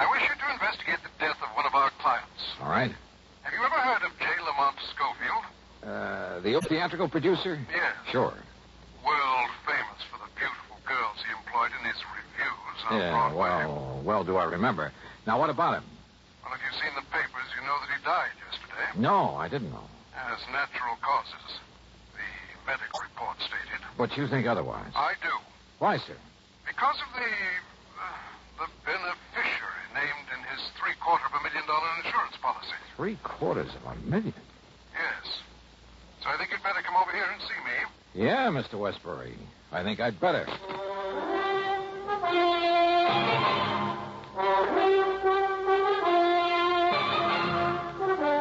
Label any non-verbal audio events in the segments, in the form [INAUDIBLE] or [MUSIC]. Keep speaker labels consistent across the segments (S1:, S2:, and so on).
S1: I wish you to investigate the death of one of our clients.
S2: All right.
S1: Have you ever heard of J. Lamont Schofield?
S2: Uh, the theatrical producer?
S1: Yes.
S2: Sure.
S1: World famous for the beautiful girls he employed in his revues on
S2: Yeah,
S1: Broadway.
S2: well, well do I remember. Now, what about him?
S1: Well, if you've seen the papers, you know that he died yesterday.
S2: No, I didn't know.
S1: As natural causes. The medical report stated.
S2: But you think otherwise.
S1: I do.
S2: Why, sir?
S1: Because of the. Uh, the in his three quarter of a million dollar insurance policy.
S2: Three quarters of a million.
S1: Yes. So I think you'd better come over here and see me.
S2: Yeah, Mr. Westbury. I think I'd better.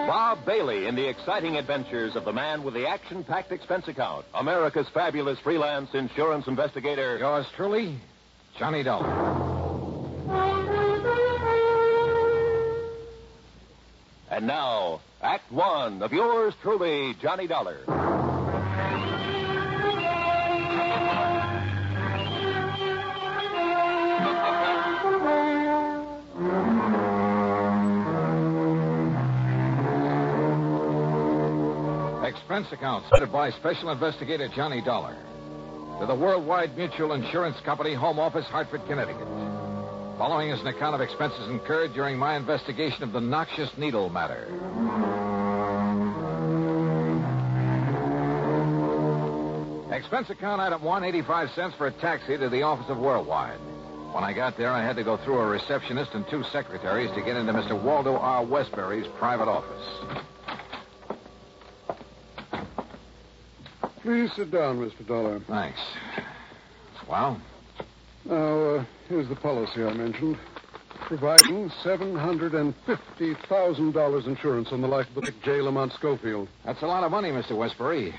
S3: Bob Bailey in the exciting adventures of the man with the action packed expense account, America's fabulous freelance insurance investigator.
S2: Yours truly, Johnny Dollar.
S3: And now, Act One of yours truly, Johnny Dollar.
S2: Expense account started by Special Investigator Johnny Dollar. To the Worldwide Mutual Insurance Company, Home Office, Hartford, Connecticut. Following is an account of expenses incurred during my investigation of the noxious needle matter. Expense account item one, 85 cents for a taxi to the office of Worldwide. When I got there, I had to go through a receptionist and two secretaries to get into Mr. Waldo R. Westbury's private office.
S4: Please sit down, Mr. Dollar.
S2: Thanks. Well,
S4: Now, uh, here's the policy I mentioned. Providing $750,000 insurance on the life of the J. Lamont Schofield.
S2: that's a lot of money, Mr. Westbury.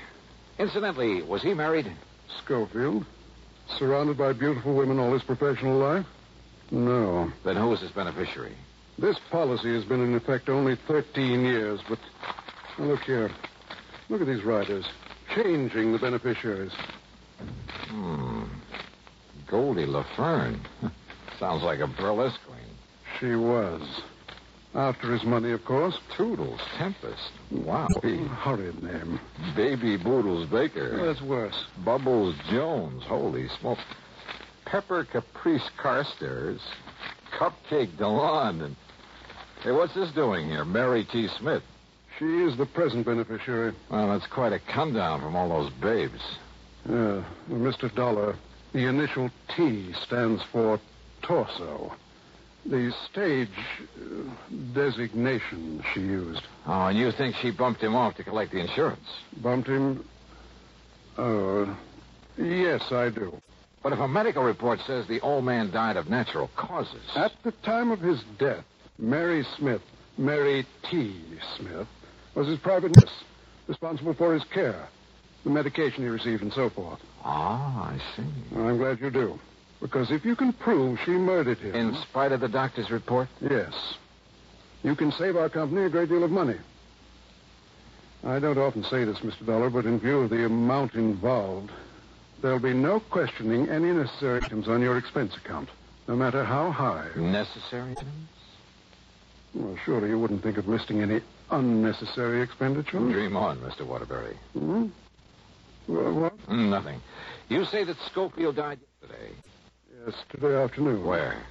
S2: Incidentally, was he married?
S4: Schofield? Surrounded by beautiful women all his professional life? No.
S2: Then who was his beneficiary?
S4: This policy has been in effect only 13 years, but now look here. Look at these riders. Changing the beneficiaries.
S2: Hmm. Goldie LaFern. [LAUGHS] Sounds like a burlesque queen.
S4: She was. After his money, of course.
S2: Toodles Tempest. Wow.
S4: Horrid name.
S2: Baby Boodles Baker.
S4: That's worse.
S2: Bubbles Jones. Holy smoke. Pepper Caprice Carstairs. Cupcake DeLon. And hey, what's this doing here? Mary T. Smith.
S4: She is the present beneficiary.
S2: Well, that's quite a come down from all those babes.
S4: Uh, yeah, Mr. Dollar, the initial T stands for torso. The stage uh, designation she used.
S2: Oh, and you think she bumped him off to collect the insurance?
S4: Bumped him? Oh, yes, I do.
S2: But if a medical report says the old man died of natural causes.
S4: At the time of his death, Mary Smith, Mary T. Smith, was his private nurse, responsible for his care, the medication he received, and so forth.
S2: Ah, I see.
S4: Well, I'm glad you do. Because if you can prove she murdered him.
S2: In spite of the doctor's report?
S4: Yes. You can save our company a great deal of money. I don't often say this, Mr. Dollar, but in view of the amount involved, there'll be no questioning any necessary items on your expense account, no matter how high.
S2: Necessary items?
S4: Well, surely you wouldn't think of listing any unnecessary expenditures.
S2: Dream on, Mr. Waterbury.
S4: Hmm? Well, what?
S2: Nothing. You say that Schofield died yesterday.
S4: Yes, today afternoon.
S2: Where?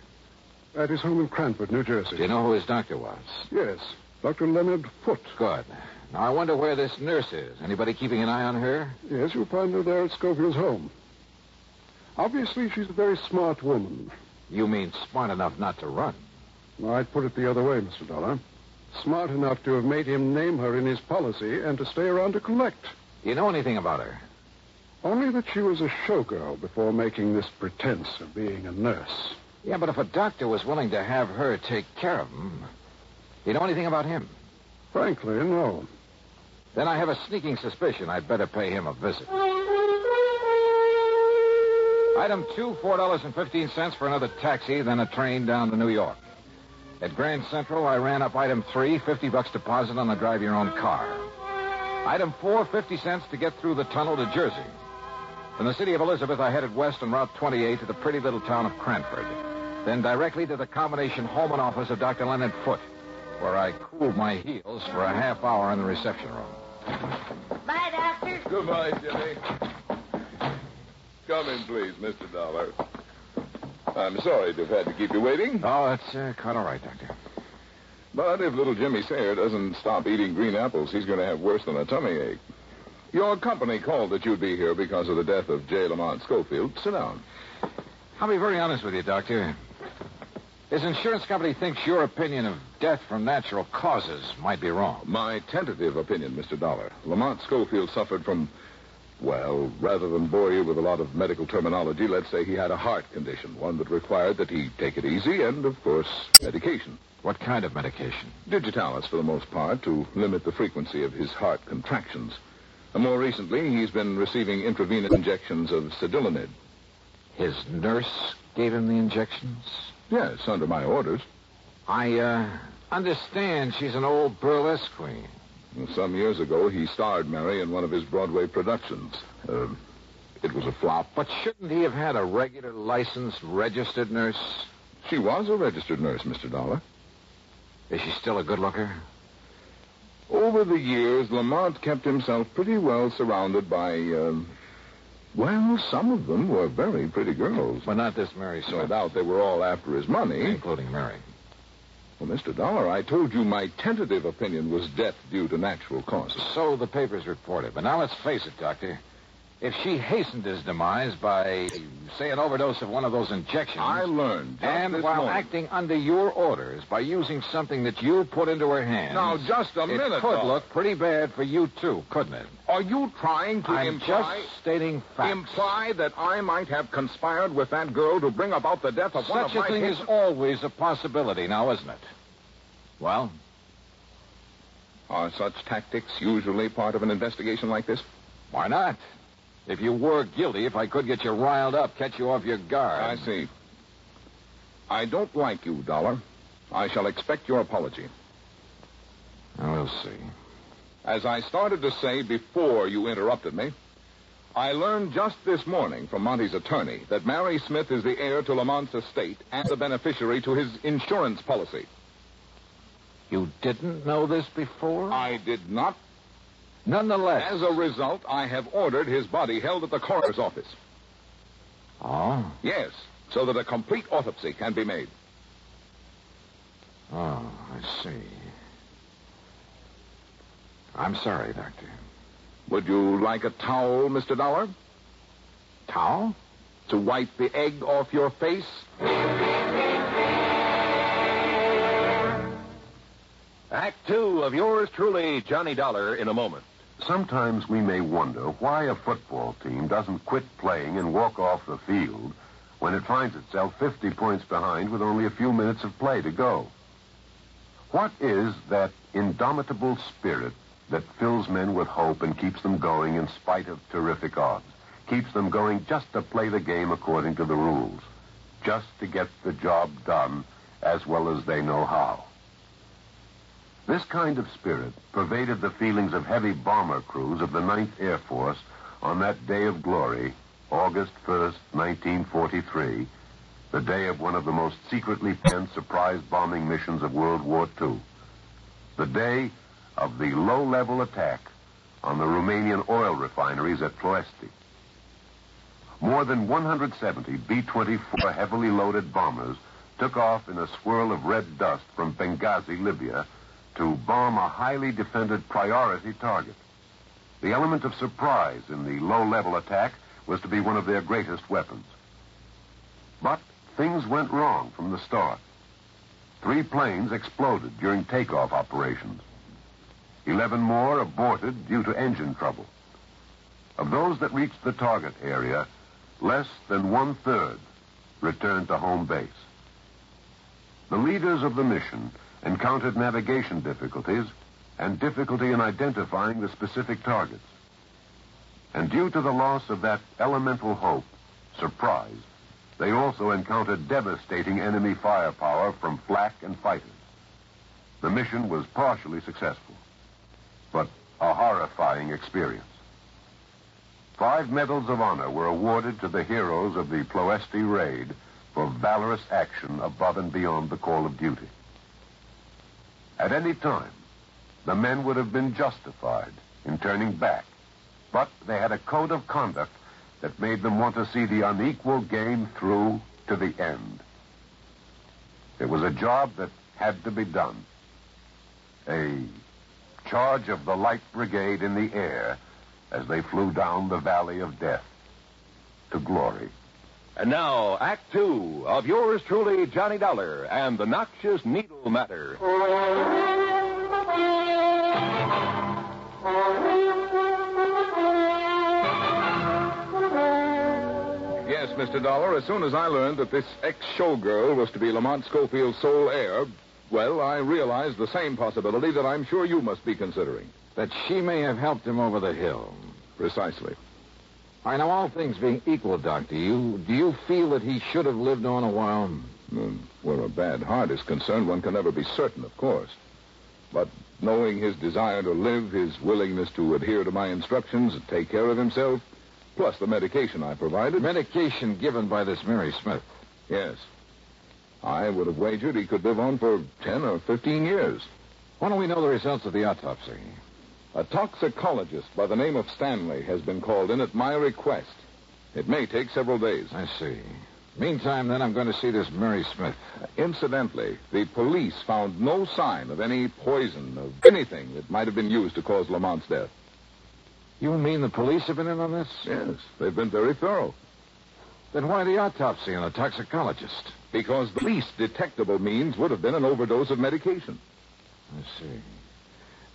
S4: At his home in Cranford, New Jersey.
S2: Do you know who his doctor was?
S4: Yes, Dr. Leonard Foote.
S2: Good. Now, I wonder where this nurse is. Anybody keeping an eye on her?
S4: Yes, you'll find her there at Schofield's home. Obviously, she's a very smart woman.
S2: You mean smart enough not to run?
S4: I'd put it the other way, Mr. Dollar. Smart enough to have made him name her in his policy and to stay around to collect.
S2: Do you know anything about her?
S4: Only that she was a showgirl before making this pretense of being a nurse.
S2: Yeah, but if a doctor was willing to have her take care of him, you know anything about him?
S4: Frankly, no.
S2: Then I have a sneaking suspicion I'd better pay him a visit. Item two, four dollars and fifteen cents for another taxi, then a train down to New York. At Grand Central, I ran up item three, fifty bucks deposit on the drive your own car. Item four, fifty cents to get through the tunnel to Jersey. From the city of Elizabeth, I headed west on Route 28 to the pretty little town of Cranford. Then directly to the combination home and office of Dr. Leonard Foote, where I cooled my heels for a half hour in the reception room.
S5: Bye, Doctor.
S6: Goodbye, Jimmy. Come in, please, Mr. Dollar. I'm sorry to have had to keep you waiting,
S2: Oh, that's uh, quite all right, Doctor.
S6: But if little Jimmy Sayer doesn't stop eating green apples, he's going to have worse than a tummy ache. Your company called that you'd be here because of the death of J. Lamont Schofield. Sit down.
S2: I'll be very honest with you, Doctor. His insurance company thinks your opinion of death from natural causes might be wrong.
S6: My tentative opinion, Mr. Dollar. Lamont Schofield suffered from, well, rather than bore you with a lot of medical terminology, let's say he had a heart condition, one that required that he take it easy and, of course, medication.
S2: What kind of medication?
S6: Digitalis, for the most part, to limit the frequency of his heart contractions. And more recently, he's been receiving intravenous injections of Cedilanid.
S2: His nurse gave him the injections?
S6: Yes, under my orders.
S2: I, uh, understand she's an old burlesque queen.
S6: Some years ago, he starred Mary in one of his Broadway productions. Uh, it was a flop.
S2: But shouldn't he have had a regular, licensed, registered nurse?
S6: She was a registered nurse, Mr. Dollar.
S2: Is she still a good looker?
S6: Over the years, Lamont kept himself pretty well surrounded by, um, well, some of them were very pretty girls.
S2: But not this Mary
S6: No
S2: Smith.
S6: doubt they were all after his money.
S2: Including Mary.
S6: Well, Mr. Dollar, I told you my tentative opinion was death due to natural causes.
S2: So the papers reported. But now let's face it, Doctor. If she hastened his demise by, say, an overdose of one of those injections.
S6: I learned
S2: and while
S6: morning.
S2: acting under your orders by using something that you put into her hands.
S6: Now, just a
S2: it
S6: minute,
S2: It
S6: could
S2: look pretty bad for you, too, couldn't it?
S6: Are you trying to
S2: I'm
S6: imply
S2: just stating facts.
S6: imply that I might have conspired with that girl to bring about the death of one of my...
S2: Such a thing is always a possibility now, isn't it? Well,
S6: Are such tactics usually part of an investigation like this?
S2: why not? If you were guilty, if I could get you riled up, catch you off your guard.
S6: I see. I don't like you, Dollar. I shall expect your apology.
S2: We'll see.
S6: As I started to say before you interrupted me, I learned just this morning from Monty's attorney that Mary Smith is the heir to Lamont's estate and the beneficiary to his insurance policy.
S2: You didn't know this before?
S6: I did not.
S2: Nonetheless.
S6: As a result, I have ordered his body held at the coroner's office.
S2: Oh?
S6: Yes, so that a complete autopsy can be made.
S2: Oh, I see. I'm sorry, Doctor.
S6: Would you like a towel, Mr. Dollar?
S2: Towel?
S6: To wipe the egg off your face?
S3: Act two of yours truly, Johnny Dollar, in a moment.
S7: Sometimes we may wonder why a football team doesn't quit playing and walk off the field when it finds itself 50 points behind with only a few minutes of play to go. What is that indomitable spirit that fills men with hope and keeps them going in spite of terrific odds? Keeps them going just to play the game according to the rules? just to get the job done as well as they know how. This kind of spirit pervaded the feelings of heavy bomber crews of the 9th Air Force on that day of glory, August 1st, 1943, the day of one of the most secretly planned surprise bombing missions of World War II. The day of the low-level attack on the Romanian oil refineries at Ploesti. More than 170 B-24 heavily loaded bombers took off in a swirl of red dust from Benghazi, Libya, to bomb a highly defended priority target. The element of surprise in the low-level attack was to be one of their greatest weapons. But things went wrong from the start. Three planes exploded during takeoff operations. Eleven more aborted due to engine trouble. Of those that reached the target area, less than one-third returned to home base. The leaders of the mission encountered navigation difficulties and difficulty in identifying the specific targets. And due to the loss of that elemental hope, surprise, they also encountered devastating enemy firepower from flak and fighters. The mission was partially successful, but a horrifying experience. Five medals of honor were awarded to the heroes of the Ploesti raid for valorous action above and beyond the call of duty. At any time, the men would have been justified in turning back, but they had a code of conduct that made them want to see the unequal game through to the end. It was a job that had to be done. A charge of the Light Brigade in the air as they flew down the valley of death to glory.
S3: And now, Act Two of yours truly, Johnny Dollar, and the Noxious Needle Matter.
S6: Yes, Mr. Dollar, as soon as I learned that this ex-showgirl was to be Lamont Schofield's sole heir, well, I realize the same possibility that I'm sure you must be considering.
S2: That she may have helped him over the hill.
S6: Precisely.
S2: I know all things being equal, Doctor. You do you feel that he should have lived on a while?
S6: Mm, Where a bad heart is concerned, one can never be certain, of course. But knowing his desire to live, his willingness to adhere to my instructions and take care of himself, plus the medication I provided.
S2: Medication given by this Mary Smith.
S6: Yes. I would have wagered he could live on for 10 or 15 years.
S2: Why don't we know the results of the autopsy?
S6: A toxicologist by the name of Stanley has been called in at my request. It may take several days.
S2: I see. Meantime, then, I'm going to see this Murray Smith.
S6: Incidentally, the police found no sign of any poison, of anything that might have been used to cause Lamont's death.
S2: You mean the police have been in on this?
S6: Yes, they've been very thorough.
S2: Then why the autopsy and a toxicologist?
S6: Because the least detectable means would have been an overdose of medication.
S2: I see.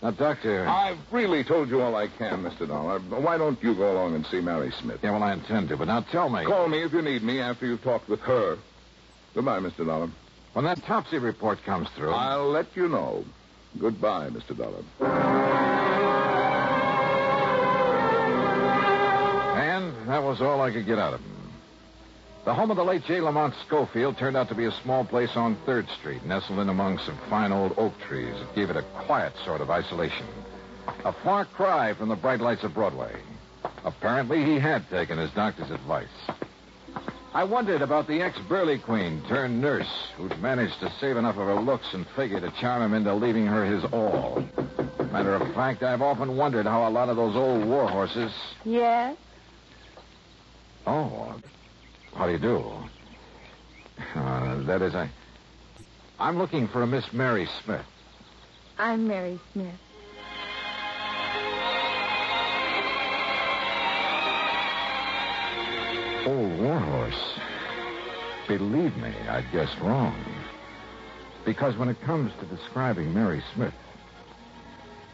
S2: Now, Doctor.
S6: I've really told you all I can, Mr. Dollar. Why don't you go along and see Mary Smith?
S2: Yeah, well, I intend to, but now tell me.
S6: Call me if you need me after you've talked with her. Goodbye, Mr. Dollar.
S2: When that topsy report comes through.
S6: I'll let you know. Goodbye, Mr. Dollar.
S2: And that was all I could get out of him. The home of the late J. Lamont Schofield turned out to be a small place on 3rd Street, nestled in among some fine old oak trees. It gave it a quiet sort of isolation. A far cry from the bright lights of Broadway. Apparently, he had taken his doctor's advice. I wondered about the ex Burley Queen turned nurse who'd managed to save enough of her looks and figure to charm him into leaving her his all. Matter of fact, I've often wondered how a lot of those old war horses.
S5: Yes?
S2: Oh, how do you do? Uh, that is, I. I'm looking for a Miss Mary Smith.
S5: I'm Mary Smith.
S2: Old warhorse. Believe me, I'd guess wrong. Because when it comes to describing Mary Smith,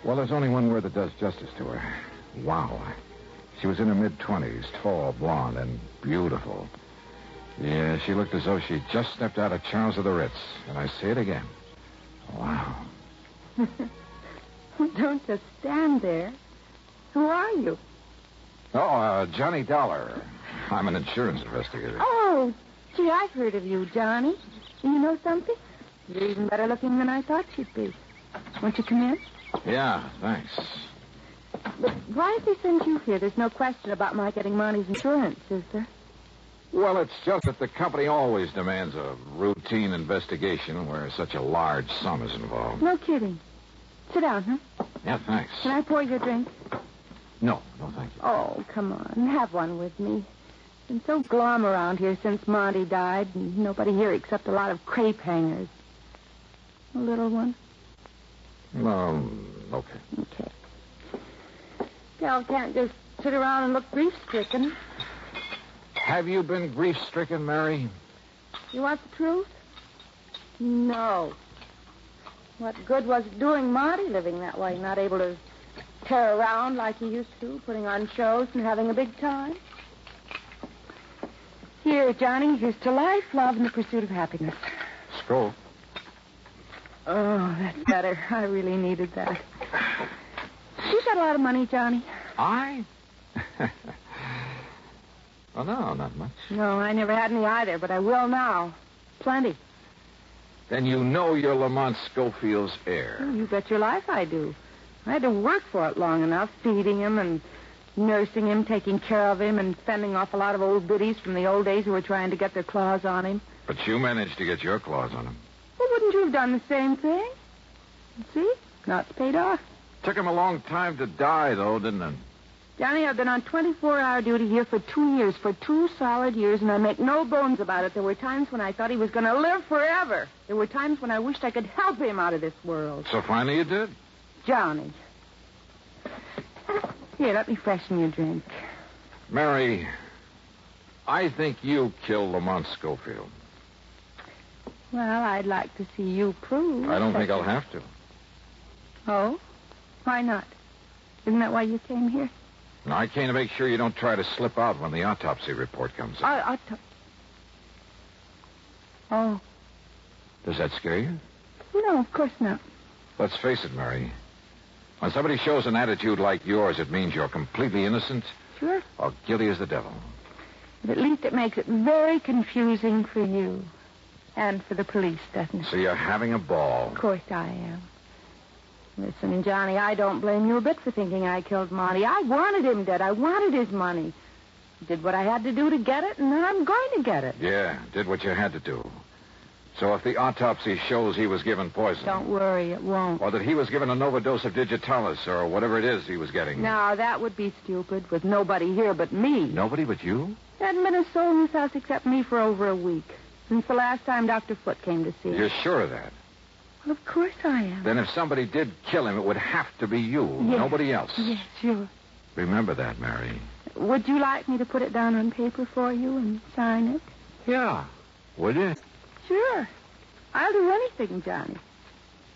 S2: well, there's only one word that does justice to her. Wow. She was in her mid 20s, tall, blonde, and beautiful. Yeah, she looked as though she'd just stepped out of Charles of the Ritz. And I say it again. Wow. [LAUGHS]
S5: Don't just stand there. Who are you?
S2: Oh, uh, Johnny Dollar. I'm an insurance investigator.
S5: Oh, Gee, I've heard of you, Johnny. You know something? You're even better looking than I thought you'd be. Won't you come in?
S2: Yeah, thanks.
S5: But why did they send you here? There's no question about my getting Monty's insurance, is there?
S2: Well, it's just that the company always demands a routine investigation where such a large sum is involved.
S5: No kidding. Sit down, huh?
S2: Yeah, thanks.
S5: Can I pour you a drink?
S2: No, no, thank you.
S5: Oh, come on. Have one with me. Been so glum around here since Monty died, and nobody here except a lot of crepe hangers. A little one?
S2: Um, okay.
S5: Okay. Gal can't just sit around and look grief stricken.
S2: Have you been grief stricken, Mary?
S5: You want the truth? No. What good was it doing Marty living that way, not able to tear around like he used to, putting on shows and having a big time? Here, Johnny, here's to life, love, and the pursuit of happiness.
S2: Scroll.
S5: Oh, that's better. I really needed that. You got a lot of money, Johnny.
S2: I? [LAUGHS] well, no, not much.
S5: No, I never had any either, but I will now. Plenty.
S2: Then you know you're Lamont Schofield's heir.
S5: Oh, you bet your life I do. I had to work for it long enough, feeding him and nursing him, taking care of him, and fending off a lot of old biddies from the old days who were trying to get their claws on him.
S2: But you managed to get your claws on him.
S5: Well, wouldn't you have done the same thing? See? Not paid off.
S2: Took him a long time to die, though, didn't it?
S5: Johnny, I've been on 24 hour duty here for two years, for two solid years, and I make no bones about it. There were times when I thought he was going to live forever. There were times when I wished I could help him out of this world.
S2: So finally you did?
S5: Johnny. Here, let me freshen your drink.
S2: Mary, I think you killed Lamont Schofield.
S5: Well, I'd like to see you prove.
S2: I don't think I'll have to.
S5: Oh? Why not? Isn't that why you came here?
S2: No, I came to make sure you don't try to slip out when the autopsy report comes in.
S5: I, Oh,
S2: Does that scare you?
S5: no, of course not.
S2: Let's face it, Mary. When somebody shows an attitude like yours, it means you're completely innocent
S5: Sure.
S2: or guilty as the devil.
S5: But at least it makes it very confusing for you. And for the police, doesn't it?
S2: So you're having a ball.
S5: Of course I am. Listen, Johnny, I don't blame you a bit for thinking I killed Monty. I wanted him dead. I wanted his money. Did what I had to do to get it, and then I'm going to get it.
S2: Yeah, did what you had to do. So if the autopsy shows he was given poison,
S5: Don't worry, it won't.
S2: or that he was given an overdose of digitalis, or whatever it is he was getting.
S5: Now, that would be stupid with nobody here but me.
S2: Nobody but you?
S5: There hadn't been a soul in this house except me for over a week. Since the last time Dr. Foote came to see us.
S2: You're sure of that?
S5: Well, of course I am.
S2: Then if somebody did kill him, it would have to be you,
S5: Yes.
S2: nobody else.
S5: Yes, sure.
S2: Remember that, Mary.
S5: Would you like me to put it down on paper for you and sign it?
S2: Yeah. Would you?
S5: Sure. I'll do anything, Johnny.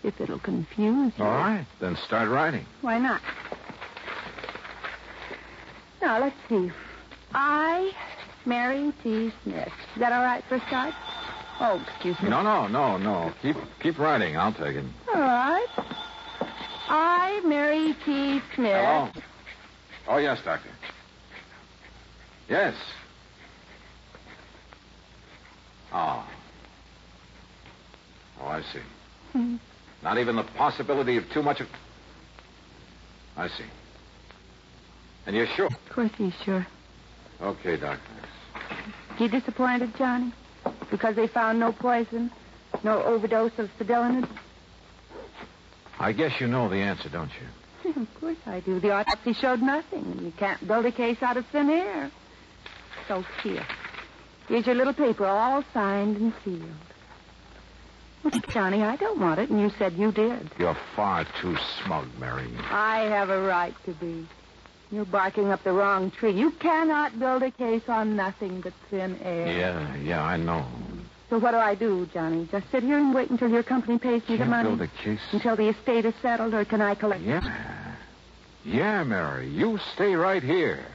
S5: If it'll confuse you.
S2: All right. Then start writing.
S5: Why not? Now, let's see. I, Mary T. Smith. Is that all right for a start? Oh, excuse me.
S2: No, no, no, no. Keep keep writing. I'll take it.
S5: All right. I, Mary T. Smith.
S2: Hello? Oh, yes, Doctor. Yes. Oh. Oh, I see.
S5: Hmm.
S2: Not even the possibility of too much of. I see. And you're sure?
S5: Of course he's sure.
S2: Okay, Doctor.
S5: You disappointed, Johnny? Because they found no poison, no overdose of Cedilanid?
S2: I guess you know the answer, don't you? [LAUGHS]
S5: of course I do. The autopsy showed nothing. You can't build a case out of thin air. So here. Here's your little paper, all signed and sealed. Well, Johnny, I don't want it, and you said you did.
S2: You're far too smug, Mary.
S5: I have a right to be. You're barking up the wrong tree. You cannot build a case on nothing but thin air.
S2: Yeah, yeah, I know.
S5: So what do I do, Johnny? Just sit here and wait until your company pays me the
S2: Can't
S5: money?
S2: build a case.
S5: Until the estate is settled, or can I collect?
S2: Yeah. Yeah, Mary. You stay right here.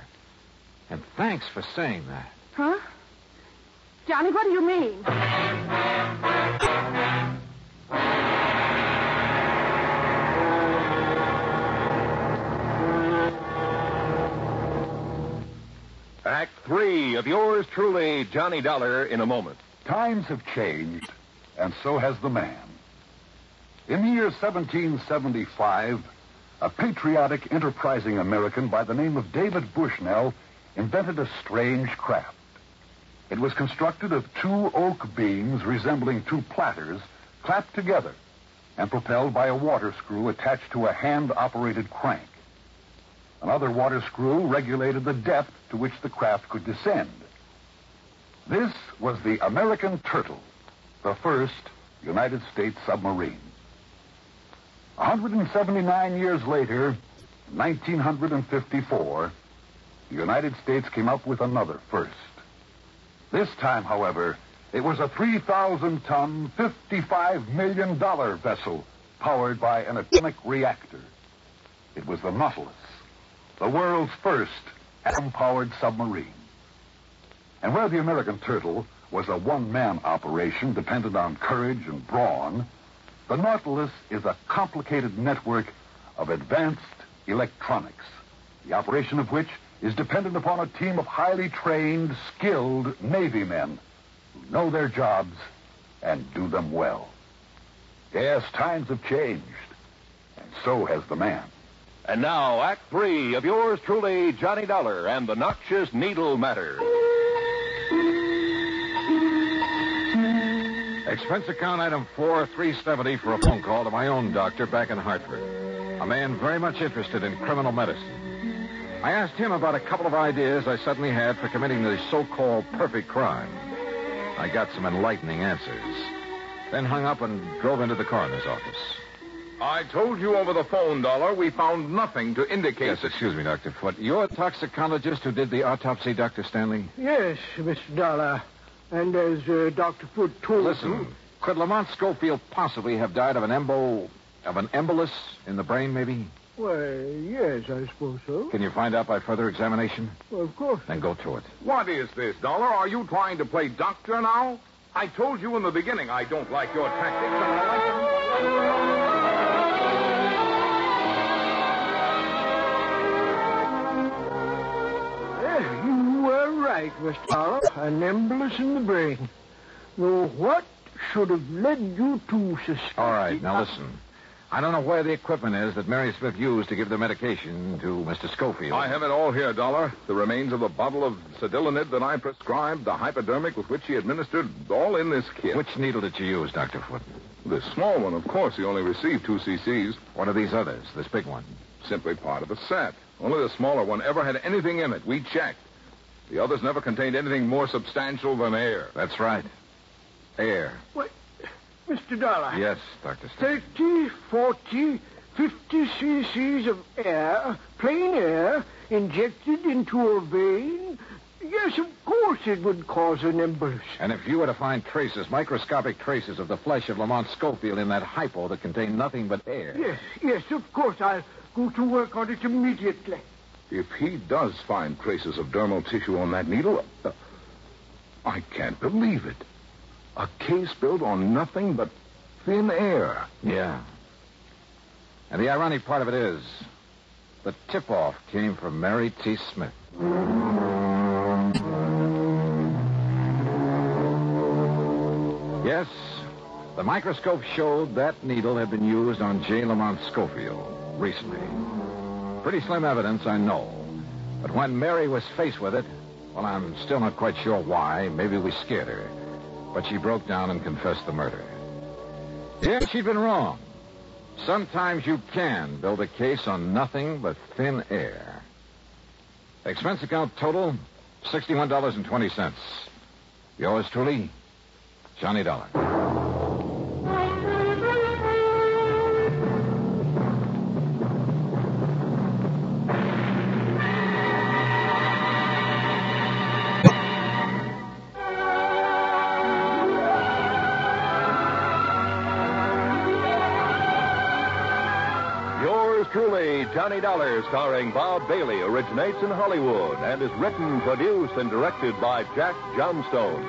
S2: And thanks for saying that.
S5: Huh? Johnny, what do you mean?
S3: Act three of yours truly, Johnny Dollar, in a moment.
S8: Times have changed, and so has the man. In the year 1775, a patriotic, enterprising American by the name of David Bushnell invented a strange craft. It was constructed of two oak beams resembling two platters clapped together and propelled by a water screw attached to a hand-operated crank. Another water screw regulated the depth to which the craft could descend. This was the American Turtle, the first United States submarine. 179 years later, 1954, the United States came up with another first. This time, however, it was a 3,000 ton, $55 million vessel powered by an atomic reactor. It was the Nautilus, the world's first atom powered submarine. And where the American Turtle was a one man operation dependent on courage and brawn, the Nautilus is a complicated network of advanced electronics, the operation of which is dependent upon a team of highly trained, skilled Navy men who know their jobs and do them well. Yes, times have changed, and so has the man.
S3: And now, Act Three of yours truly, Johnny Dollar, and the Noxious Needle Matter.
S2: Expense account item 4370 for a phone call to my own doctor back in Hartford. A man very much interested in criminal medicine. I asked him about a couple of ideas I suddenly had for committing the so-called perfect crime. I got some enlightening answers. Then hung up and drove into the coroner's office.
S6: I told you over the phone, Dollar, we found nothing to indicate
S2: Yes,
S6: that...
S2: excuse me, Dr. Foote. You're a toxicologist who did the autopsy, Dr. Stanley?
S9: Yes, Mr. Dollar. And as uh, Dr. Foote told me.
S2: Listen,
S9: you...
S2: could Lamont Schofield possibly have died of an embo... of an embolus in the brain, maybe?
S9: Well, yes, I suppose so.
S2: Can you find out by further examination?
S9: Well, of course.
S2: Then go to it.
S6: What is this, Dollar? Are you trying to play doctor now? I told you in the beginning I don't like your tactics, and I like them...
S9: were right, Mr. Dollar. An embolus in the brain. Though what should have led you to suspect...
S2: All right, now listen. I don't know where the equipment is that Mary Smith used to give the medication to Mr. Schofield.
S6: I have it all here, Dollar. The remains of a bottle of Cedilanid that I prescribed, the hypodermic with which he administered, all in this kit.
S2: Which needle did you use, Dr. Foote?
S6: The small one, of course. He only received two cc's.
S2: What are these others? This big one?
S6: Simply part of the set. Only the smaller one ever had anything in it. We checked. The others never contained anything more substantial than air.
S2: That's right. Air.
S9: What? Mr. Dollar.
S2: Yes, Dr. Stanley.
S9: 30, 40, 50 cc's of air, plain air, injected into a vein? Yes, of course it would cause an embolus.
S2: And if you were to find traces, microscopic traces of the flesh of Lamont Schofield in that hypo that contained nothing but air.
S9: Yes, yes, of course. I'll go to work on it immediately.
S6: If he does find traces of dermal tissue on that needle, uh, I can't believe it. A case built on nothing but thin air.
S2: Yeah. And the ironic part of it is, the tip-off came from Mary T. Smith. Yes, the microscope showed that needle had been used on J. Lamont Schofield recently. Pretty slim evidence, I know. But when Mary was faced with it, well, I'm still not quite sure why. Maybe we scared her. But she broke down and confessed the murder. Yeah, she'd been wrong. Sometimes you can build a case on nothing but thin air. Expense account total $61.20. Yours truly, Johnny Dollar.
S3: $20, starring Bob Bailey, originates in Hollywood and is written, produced, and directed by Jack Johnstone.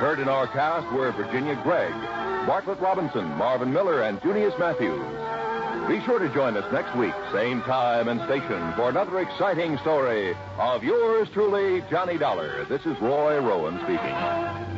S3: Heard in our cast were Virginia Gregg, Bartlett Robinson, Marvin Miller, and Junius Matthews. Be sure to join us next week, same time and station, for another exciting story of yours truly, Johnny Dollar. This is Roy Rowan speaking.